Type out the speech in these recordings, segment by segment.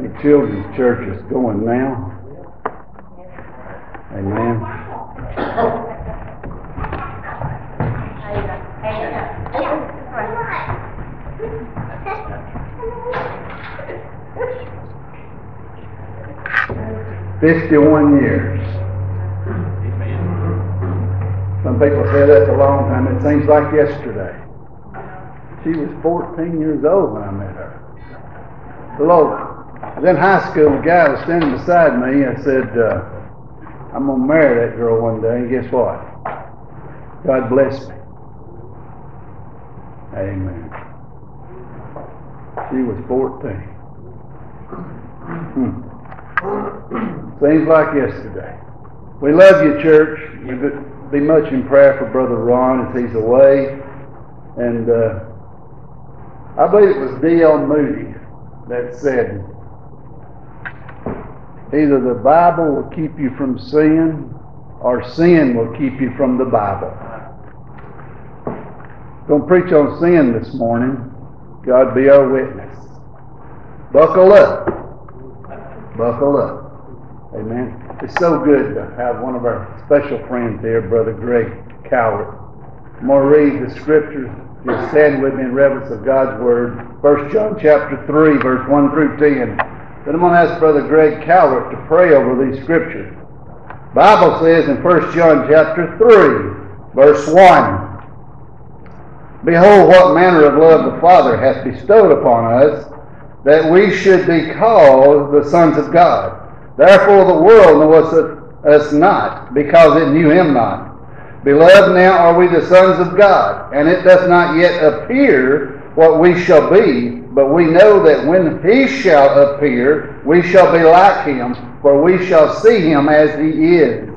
think Children's Church is going now. Amen. Fifty-one years. Some people say that's a long time. It seems like yesterday. She was fourteen years old when I met her. Lord, In high school. A guy was standing beside me. I said, uh, "I'm gonna marry that girl one day." And guess what? God bless me. Amen. She was 14. Hmm. Like yesterday. We love you, church. We be much in prayer for Brother Ron as he's away. And uh, I believe it was D.L. Moody that said, either the Bible will keep you from sin or sin will keep you from the Bible. To preach on sin this morning. God be our witness. Buckle up. Buckle up. Amen. It's so good to have one of our special friends here, Brother Greg Cowart. I'm going to read the scriptures. Just stand with me in reverence of God's Word. 1 John chapter 3, verse 1 through 10. Then I'm going to ask Brother Greg Calvert to pray over these scriptures. Bible says in 1 John chapter 3, verse 1, Behold, what manner of love the Father hath bestowed upon us, that we should be called the sons of God. Therefore the world knoweth us not, because it knew him not. Beloved, now are we the sons of God, and it does not yet appear what we shall be, but we know that when he shall appear, we shall be like him, for we shall see him as he is.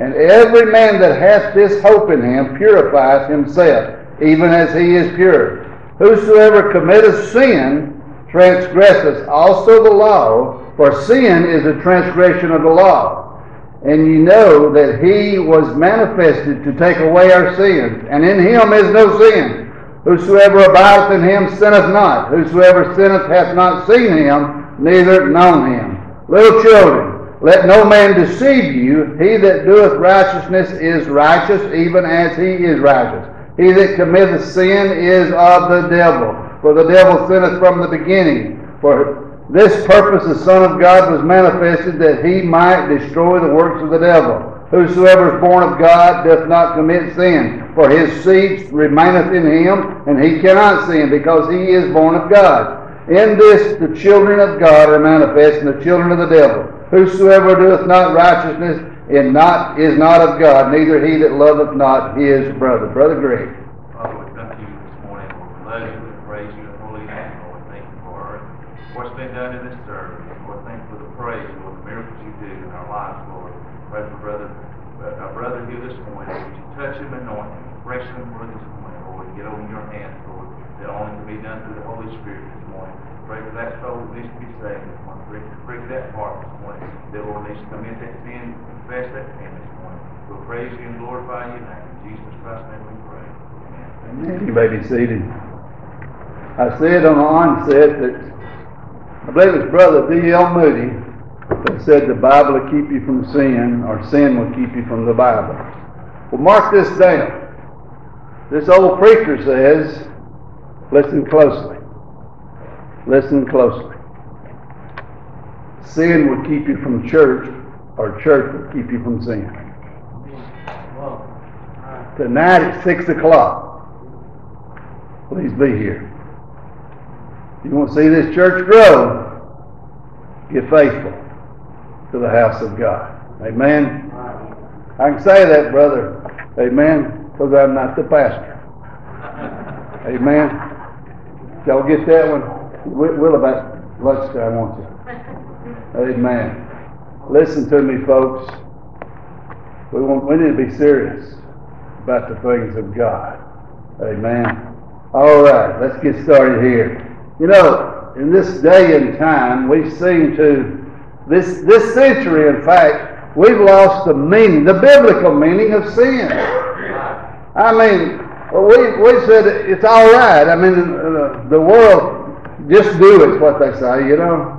And every man that hath this hope in him purifieth himself even as he is pure. Whosoever committeth sin transgresseth also the law, for sin is a transgression of the law. And ye know that he was manifested to take away our sins, and in him is no sin. Whosoever abideth in him sinneth not. Whosoever sinneth hath not seen him, neither known him. Little children, let no man deceive you. He that doeth righteousness is righteous, even as he is righteous. He that committeth sin is of the devil, for the devil sinneth from the beginning. For this purpose the Son of God was manifested that he might destroy the works of the devil. Whosoever is born of God doth not commit sin, for his seed remaineth in him, and he cannot sin, because he is born of God. In this the children of God are manifest, and the children of the devil. Whosoever doeth not righteousness and not is not of God, neither he that loveth not his brother. Brother Greg. Father, we come to you this morning, Lord. We love you, we praise you, and holy name, Lord. Thank you for what's been done in this service. Lord, thank you for the praise, Lord, the miracles you do in our lives, Lord. Pray for brother, uh, brother here this morning. Would you touch him, anoint him, fresh him for this morning, Lord. Get over your hands, Lord, that only can be done through the Holy Spirit this morning. Pray for that soul that needs to be saved this morning. Pray, pray for that heart this morning. That Lord needs to come into that sin confess that sin this morning. We'll praise you and glorify you now. In Jesus Christ's name we pray. Amen. Amen. You may be seated. I said on the onset that I believe it's Brother D.L. Moody that said the Bible will keep you from sin, or sin will keep you from the Bible. Well, mark this down. This old preacher says, listen closely. Listen closely. Sin will keep you from church, or church will keep you from sin. Tonight at 6 o'clock, please be here. If you want to see this church grow, get faithful to the house of God. Amen. I can say that, brother. Amen. Because I'm not the pastor. Amen. Y'all get that one? We'll about lunchtime, won't you? Amen. Listen to me, folks. We, want, we need to be serious about the things of God. Amen. All right, let's get started here. You know, in this day and time, we seem to, this, this century, in fact, we've lost the meaning, the biblical meaning of sin. I mean, we, we said it's all right. I mean, the, the world just do it, what they say, you know.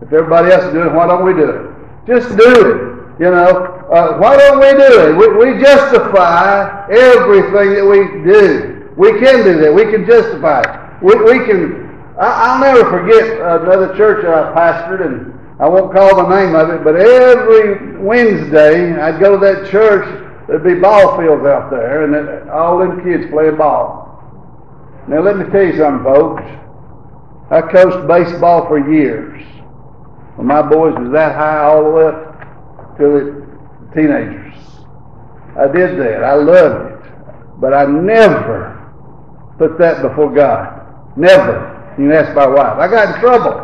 If everybody else is doing it, why don't we do it? Just do it. You know, uh, why don't we do it? We, we justify everything that we do. We can do that. We can justify it. We, we can. I, will never forget another church that I pastored, and I won't call the name of it, but every Wednesday I'd go to that church. There'd be ball fields out there, and all them kids playing ball. Now let me tell you something, folks. I coached baseball for years. When my boys was that high all the way up to the teenagers. I did that. I loved it. But I never put that before God. Never. You can ask my wife. I got in trouble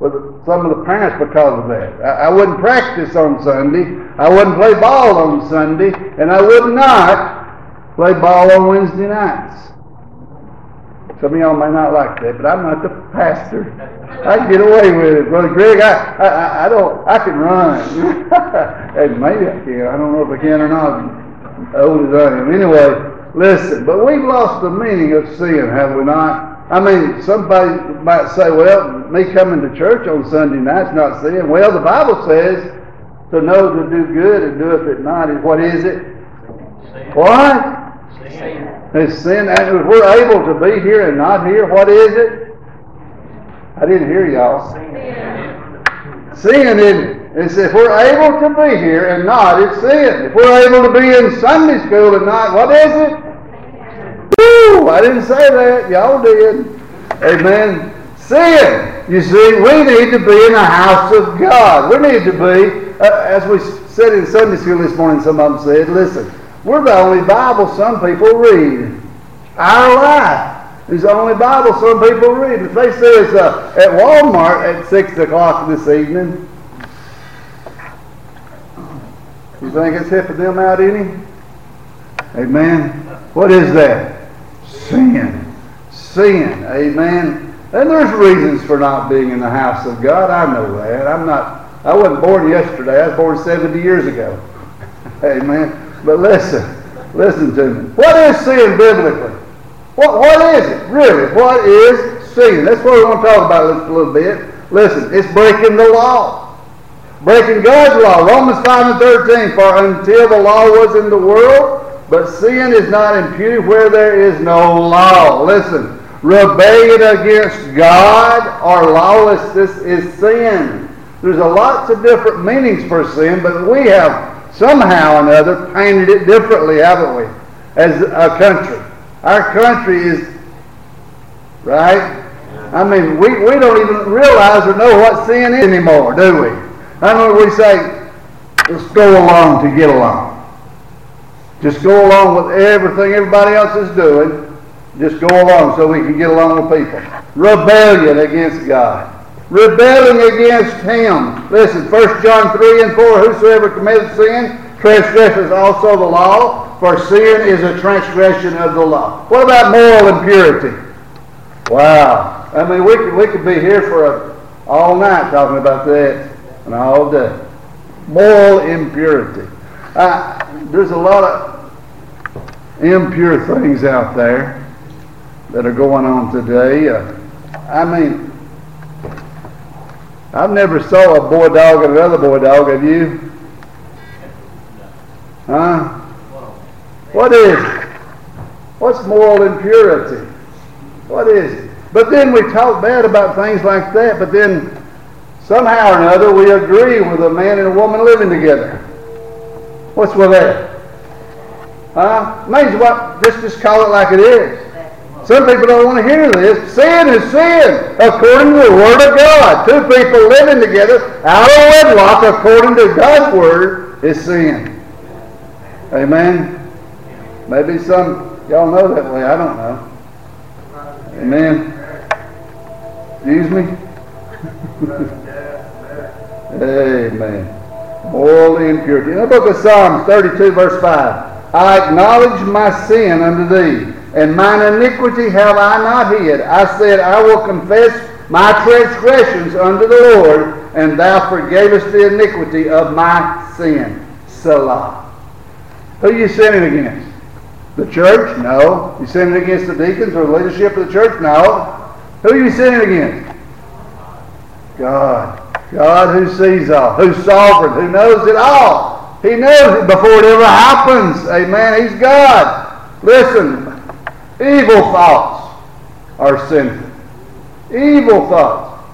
with some of the parents because of that. I, I wouldn't practice on Sunday. I wouldn't play ball on Sunday. And I would not play ball on Wednesday nights. Some of y'all may not like that, but I'm not the pastor. I can get away with it. Brother Greg, I, I, I don't, I can run. and maybe I can. I don't know if I can or not. Old as I am. Anyway, listen, but we've lost the meaning of sin, have we not? I mean, somebody might say, well, me coming to church on Sunday night's not sin. Well, the Bible says to know to do good and do it not is what is it? Sin. What? Sin. It's sin. And if we're able to be here and not here, what is it? I didn't hear y'all. Sin. Sin, it? It's if we're able to be here and not, it's sin. If we're able to be in Sunday school and not, what is it? I didn't say that. Y'all did. Amen. Sin. You see, we need to be in the house of God. We need to be, uh, as we said in Sunday school this morning, some of them said, listen, we're the only Bible some people read. Our life is the only Bible some people read. If they say it's uh, at Walmart at 6 o'clock this evening, you think it's hipping them out any? Amen. What is that? Sin. Sin. Amen. And there's reasons for not being in the house of God. I know that. I'm not, I wasn't born yesterday. I was born 70 years ago. Amen. But listen, listen to me. What is sin biblically? What, what is it, really? What is sin? That's what we want to talk about a little bit. Listen, it's breaking the law. Breaking God's law. Romans 5 and 13. For until the law was in the world, but sin is not imputed where there is no law. Listen, rebellion against God or lawlessness is sin. There's a lots of different meanings for sin, but we have somehow or another painted it differently, haven't we? As a country. Our country is, right? I mean, we, we don't even realize or know what sin is anymore, do we? I mean, we say, let's go along to get along. Just go along with everything everybody else is doing. Just go along so we can get along with people. Rebellion against God rebelling against him. Listen, 1 John 3 and 4, whosoever commits sin transgresses also the law, for sin is a transgression of the law. What about moral impurity? Wow. I mean, we could, we could be here for a, all night talking about that and all day. Moral impurity. Uh, there's a lot of impure things out there that are going on today. Uh, I mean, I've never saw a boy dog and another boy dog, have you? Huh? What is? What's moral impurity? What is it? But then we talk bad about things like that, but then somehow or another we agree with a man and a woman living together. What's with that? Huh? Means what? Just, just call it like it is. Some people don't want to hear this. Sin is sin according to the Word of God. Two people living together out of wedlock according to God's Word is sin. Amen. Maybe some y'all know that way. I don't know. Amen. Excuse me. Amen. Moral impurity. In the book of Psalms 32, verse 5, I acknowledge my sin unto thee and mine iniquity have I not hid. I said, I will confess my transgressions unto the Lord, and thou forgavest the iniquity of my sin. Selah. Who are you sinning against? The church? No. You sinning against the deacons or the leadership of the church? No. Who are you sinning against? God. God who sees all, who's sovereign, who knows it all. He knows it before it ever happens. Amen. He's God. Listen, evil thoughts are sinful. Evil thoughts.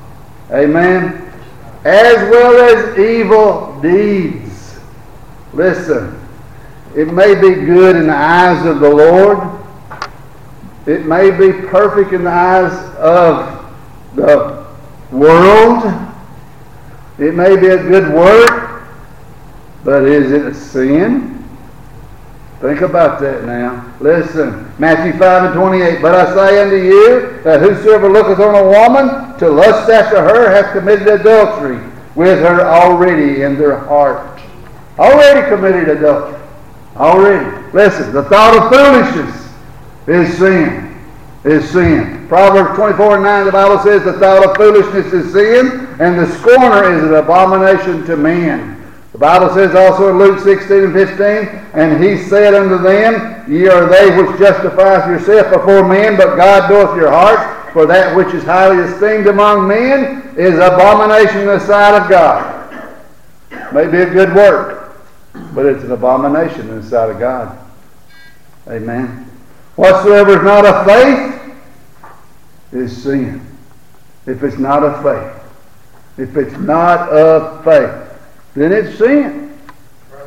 Amen. As well as evil deeds. Listen, it may be good in the eyes of the Lord. It may be perfect in the eyes of the world. It may be a good work, but is it a sin? Think about that now. Listen, Matthew 5 and 28. But I say unto you that whosoever looketh on a woman to lust after her hath committed adultery with her already in their heart. Already committed adultery. Already. Listen, the thought of foolishness is sin. Is sin. Proverbs 24 and 9, the Bible says the thought of foolishness is sin, and the scorner is an abomination to men. The Bible says also in Luke 16 and 15, and he said unto them, Ye are they which justifieth yourself before men, but God knoweth your hearts, for that which is highly esteemed among men is abomination in the sight of God. May be a good work, but it's an abomination in the sight of God. Amen. Whatsoever is not of faith is sin. If it's not of faith. If it's not of faith, then it's sin.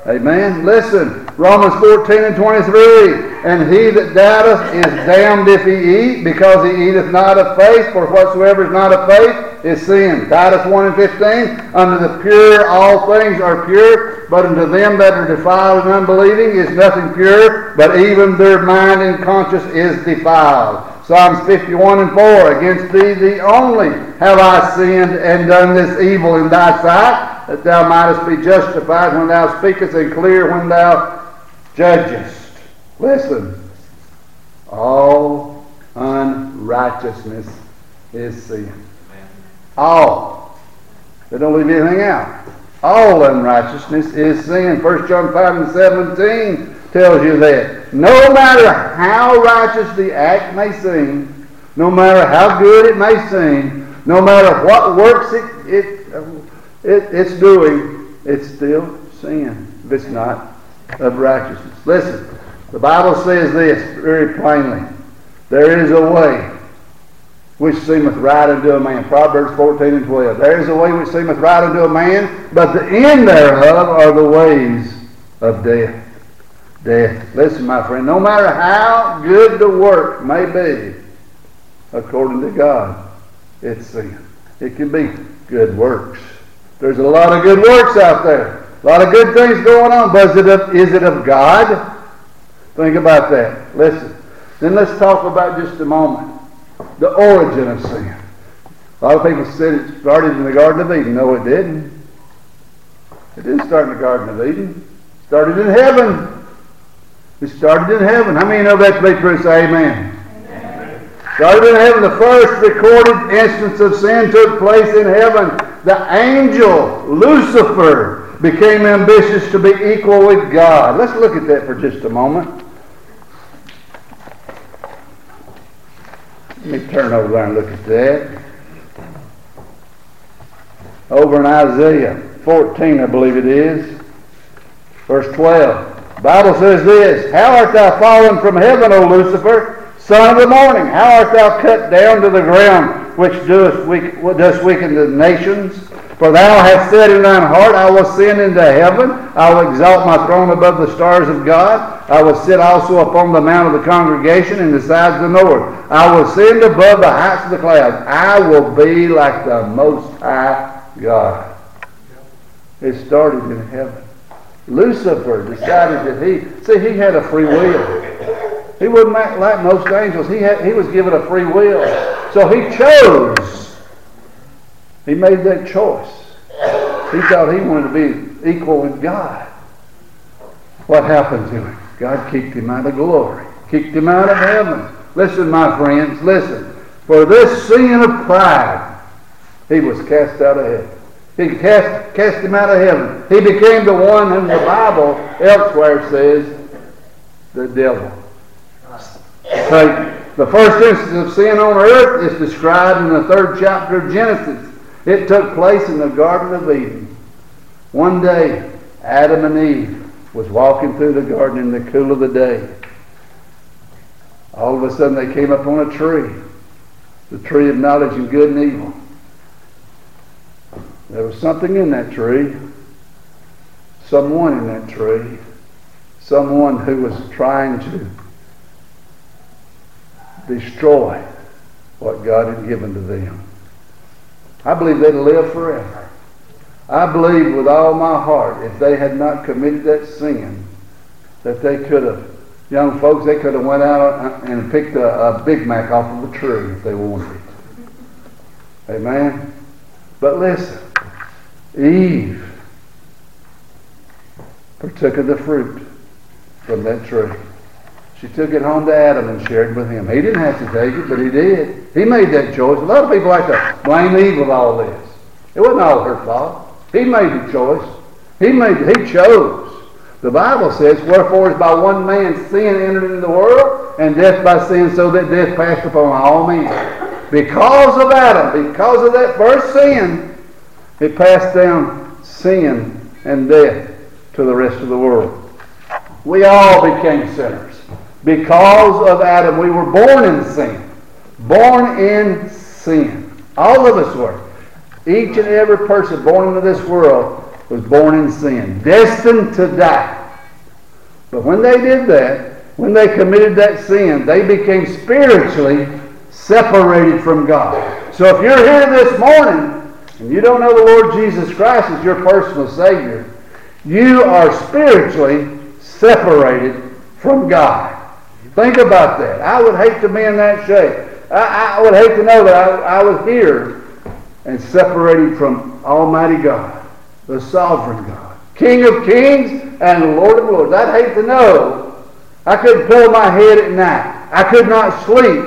Amen. Listen, Romans 14 and 23. And he that doubteth is damned if he eat, because he eateth not of faith, for whatsoever is not of faith is sin. Titus 1 and 15. Unto the pure all things are pure, but unto them that are defiled and unbelieving is nothing pure, but even their mind and conscience is defiled. Psalms 51 and 4. Against thee, thee only, have I sinned and done this evil in thy sight, that thou mightest be justified when thou speakest and clear when thou judgest. Listen, all unrighteousness is sin. All. They don't leave anything out. All unrighteousness is sin. 1 John 5 and 17 tells you that. No matter how righteous the act may seem, no matter how good it may seem, no matter what works it, it, it it's doing, it's still sin if it's not of righteousness. Listen, the Bible says this very plainly. There is a way which seemeth right unto a man. Proverbs 14 and 12. There is a way which seemeth right unto a man, but the end thereof are the ways of death. Death. Listen, my friend, no matter how good the work may be, according to God, it's sin. It can be good works. There's a lot of good works out there. A lot of good things going on, but is it of, is it of God? Think about that. Listen. Then let's talk about just a moment the origin of sin. A lot of people said it started in the Garden of Eden. No, it didn't. It didn't start in the Garden of Eden. It started in heaven. It started in heaven. How many know that to be true? Say amen. amen. Started in heaven. The first recorded instance of sin took place in heaven. The angel, Lucifer, became ambitious to be equal with God. Let's look at that for just a moment. Let me turn over there and look at that. Over in Isaiah 14, I believe it is, verse 12. The Bible says this How art thou fallen from heaven, O Lucifer, son of the morning? How art thou cut down to the ground, which doest, weak, dost weaken the nations? For thou hast said in thine heart, I will ascend into heaven. I will exalt my throne above the stars of God. I will sit also upon the mount of the congregation in the sides of the north. I will ascend above the heights of the clouds. I will be like the Most High God. It started in heaven. Lucifer decided that he, see, he had a free will. He wasn't like most angels. He, had, he was given a free will. So he chose he made that choice. He thought he wanted to be equal with God. What happened to him? God kicked him out of glory, kicked him out of heaven. Listen, my friends, listen. For this sin of pride, he was cast out of heaven. He cast, cast him out of heaven. He became the one whom the Bible elsewhere says the devil. Satan. The first instance of sin on earth is described in the third chapter of Genesis. It took place in the Garden of Eden. One day, Adam and Eve was walking through the garden in the cool of the day. All of a sudden, they came upon a tree, the tree of knowledge of good and evil. There was something in that tree, someone in that tree, someone who was trying to destroy what God had given to them. I believe they'd live forever. I believe with all my heart, if they had not committed that sin, that they could have, young folks, they could have went out and picked a, a Big Mac off of a tree if they wanted it. Amen? But listen, Eve partook of the fruit from that tree. She took it home to Adam and shared it with him. He didn't have to take it, but he did. He made that choice. A lot of people like to blame Eve with all this. It wasn't all her fault. He made the choice. He made. He chose. The Bible says, "Wherefore is by one man sin entered into the world, and death by sin, so that death passed upon all men." Because of Adam, because of that first sin, it passed down sin and death to the rest of the world. We all became sinners. Because of Adam, we were born in sin. Born in sin. All of us were. Each and every person born into this world was born in sin, destined to die. But when they did that, when they committed that sin, they became spiritually separated from God. So if you're here this morning and you don't know the Lord Jesus Christ as your personal Savior, you are spiritually separated from God. Think about that. I would hate to be in that shape. I, I would hate to know that I, I was here and separated from Almighty God, the sovereign God, King of kings and Lord of lords. I'd hate to know. I couldn't pull my head at night. I could not sleep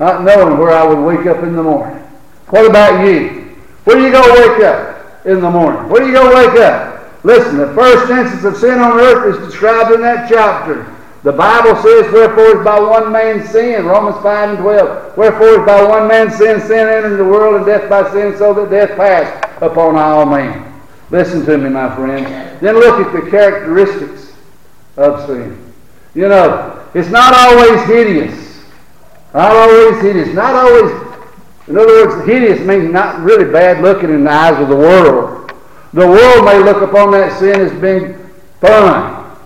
not knowing where I would wake up in the morning. What about you? Where do you go wake up in the morning? Where do you go wake up? Listen, the first instance of sin on earth is described in that chapter. The Bible says, Wherefore is by one man sin, Romans 5 and 12. Wherefore is by one man sin, sin entered the world, and death by sin, so that death passed upon all men. Listen to me, my friends. Then look at the characteristics of sin. You know, it's not always hideous. Not always hideous. Not always, in other words, hideous means not really bad looking in the eyes of the world. The world may look upon that sin as being fun,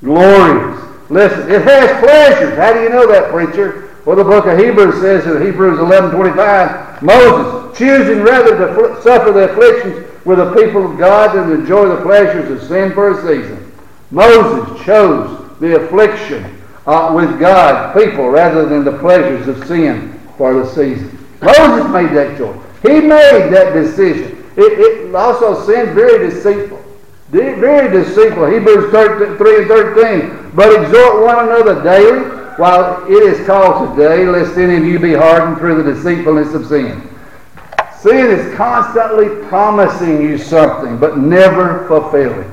glorious, Listen, it has pleasures. How do you know that, preacher? Well, the book of Hebrews says in Hebrews 11:25, Moses, choosing rather to suffer the afflictions with the people of God than to enjoy the pleasures of sin for a season. Moses chose the affliction uh, with God, people, rather than the pleasures of sin for the season. Moses made that choice. He made that decision. It, it also sin very deceitful. Very deceitful. Hebrews 13, 3 and 13. But exhort one another daily, while it is called today, lest any of you be hardened through the deceitfulness of sin. Sin is constantly promising you something, but never fulfilling.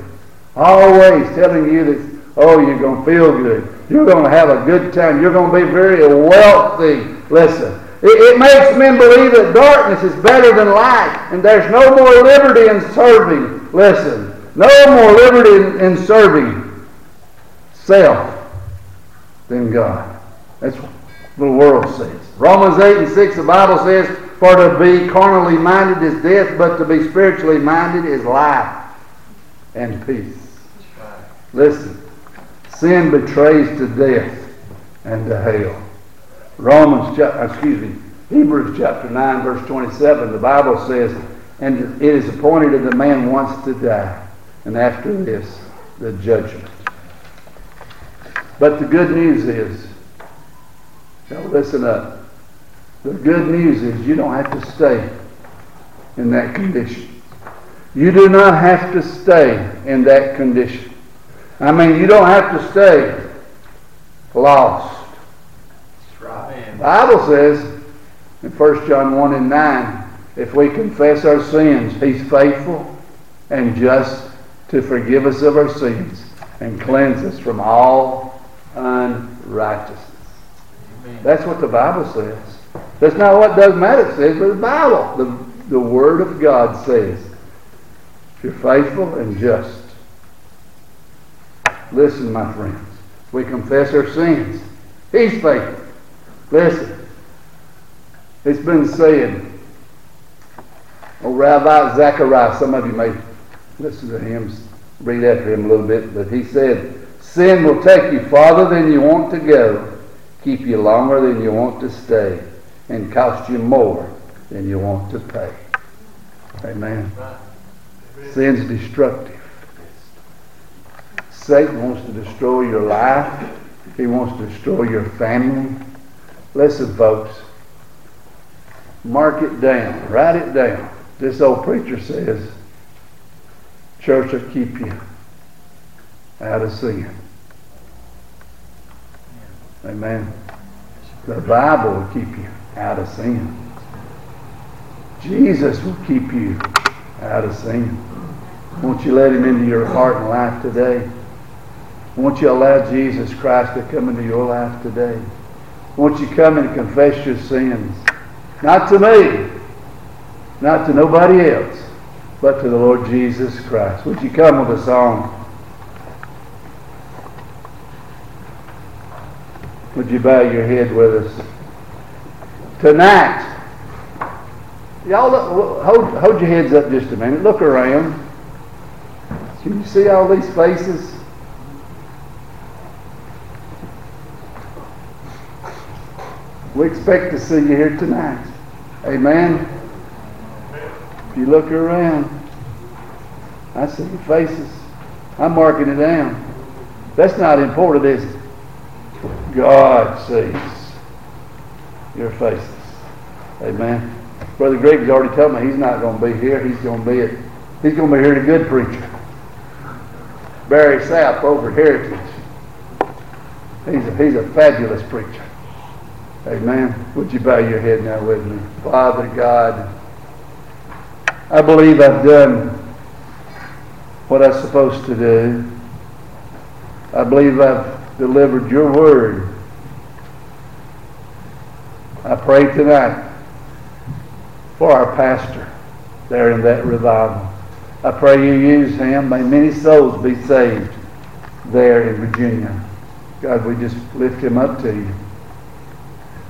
Always telling you that, oh, you're going to feel good. You're going to have a good time. You're going to be very wealthy. Listen, it, it makes men believe that darkness is better than light, and there's no more liberty in serving. Listen, no more liberty in, in serving self than God. That's what the world says. Romans 8 and 6, the Bible says, For to be carnally minded is death, but to be spiritually minded is life and peace. Listen, sin betrays to death and to hell. Romans, excuse me, Hebrews chapter 9, verse 27, the Bible says, And it is appointed that the man wants to die and after this, the judgment. But the good news is, now listen up. The good news is you don't have to stay in that condition. You do not have to stay in that condition. I mean, you don't have to stay lost. Right. The Bible says in 1 John 1 and 9, if we confess our sins, He's faithful and just to forgive us of our sins and cleanse us from all unrighteousness. Amen. That's what the Bible says. That's not what Doug Maddox says, but the Bible. The the Word of God says, if you're faithful and just, listen, my friends, we confess our sins. He's faithful. Listen, it's been said, oh, Ravi Zacharias, some of you may listen to him, read after him a little bit, but he said, Sin will take you farther than you want to go, keep you longer than you want to stay, and cost you more than you want to pay. Amen. Sin's destructive. Satan wants to destroy your life. He wants to destroy your family. Listen, folks. Mark it down. Write it down. This old preacher says, church will keep you out of sin. Amen. The Bible will keep you out of sin. Jesus will keep you out of sin. Won't you let him into your heart and life today? Won't you allow Jesus Christ to come into your life today? Won't you come and confess your sins? Not to me, not to nobody else, but to the Lord Jesus Christ. Would you come with a song? Would you bow your head with us? Tonight, y'all look, hold, hold your heads up just a minute. Look around. Can you see all these faces? We expect to see you here tonight. Amen. If you look around, I see faces. I'm marking it down. That's not important, is it? God sees your faces. Amen. Brother Greg's already told me he's not going to be here. He's going to be at, he's going to be here to good preacher. Barry Sapp over Heritage. He's a, he's a fabulous preacher. Amen. Would you bow your head now with me? Father God, I believe I've done what I'm supposed to do. I believe I've delivered your word. I pray tonight for our pastor there in that revival. I pray you use him. May many souls be saved there in Virginia. God, we just lift him up to you.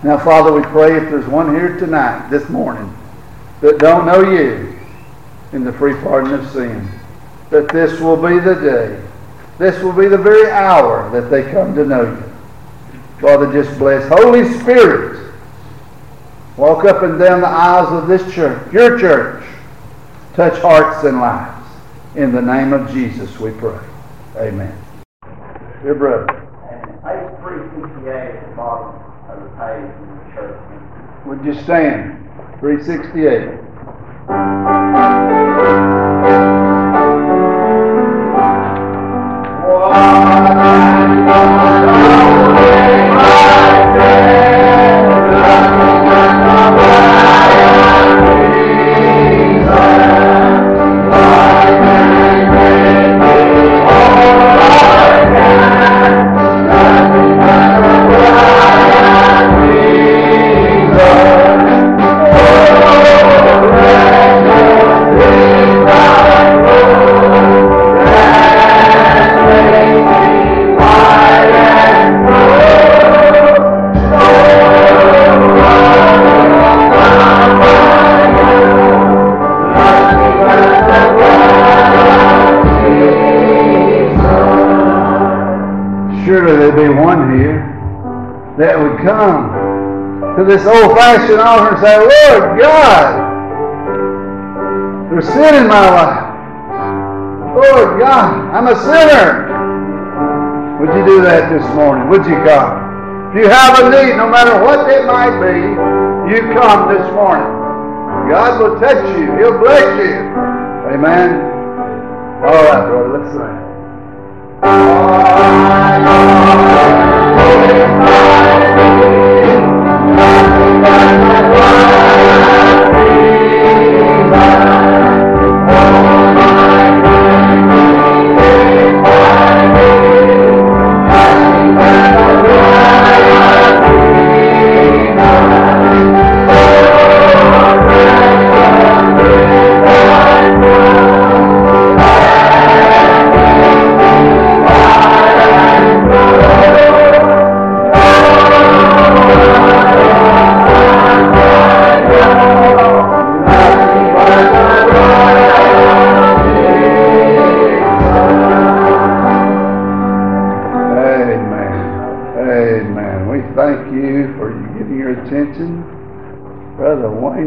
Now, Father, we pray if there's one here tonight, this morning, that don't know you in the free pardon of sin, that this will be the day this will be the very hour that they come to know you. Father, just bless. Holy Spirit, walk up and down the aisles of this church, your church. Touch hearts and lives. In the name of Jesus we pray. Amen. Dear brother. And page 368 at the bottom of the page in the church. Would you stand? 368. This old fashioned altar and say, Lord God, there's sin in my life. Lord God, I'm a sinner. Would you do that this morning? Would you come? If you have a need, no matter what it might be, you come this morning. God will touch you. He'll bless you. Amen. All right, brother, let's sing.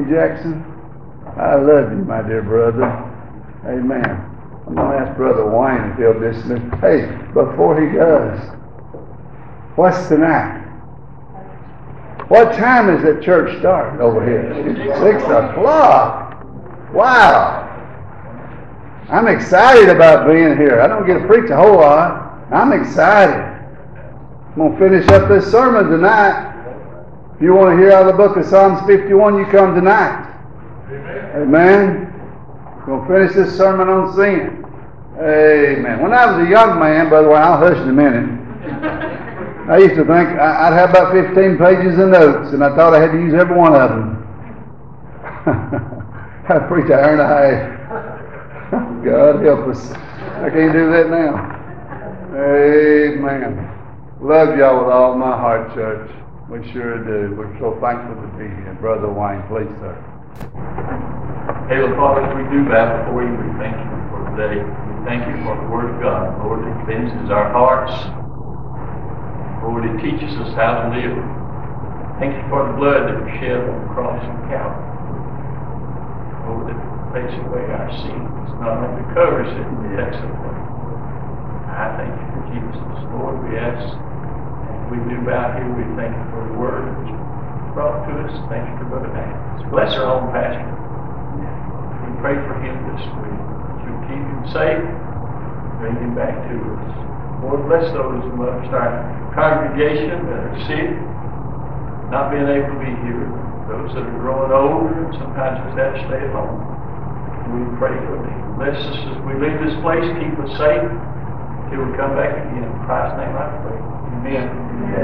Jackson, I love you, my dear brother. Amen. I'm going to ask Brother Wayne if he'll dismiss. Hey, before he does, what's tonight? What time is the church start over here? Six o'clock. Wow. I'm excited about being here. I don't get to preach a whole lot. I'm excited. I'm going to finish up this sermon tonight. If you want to hear out of the book of Psalms 51, you come tonight. Amen. Amen. To finish this sermon on sin. Amen. When I was a young man, by the way, I'll hush in a minute. I used to think I'd have about 15 pages of notes, and I thought I had to use every one of them. I preach an hour and a half. God help us. I can't do that now. Amen. Love y'all with all my heart, church. We sure do. We're so thankful to be here. Brother Wayne, please, sir. Heavenly Father, we do bow before you, we thank you for today. We thank you for the Word of God. Lord, it cleanses our hearts. Lord, it teaches us how to live. Thank you for the blood that was shed on the cross of Calvary. Lord, that takes away our sins. Not only covers it, it takes it. I thank you for Jesus. Lord, we ask, as we do bow here, we thank you for the word that was brought to us. Thank you for Brother Daniels. Bless our own pastor. We pray for him this week. That you keep him safe, bring him back to us. Lord, bless those amongst our congregation that are sick, not being able to be here, those that are growing older, and sometimes just have to stay at home. We pray for them. Bless us as we leave this place. Keep us safe till we come back again. In Christ's name I pray. Amen.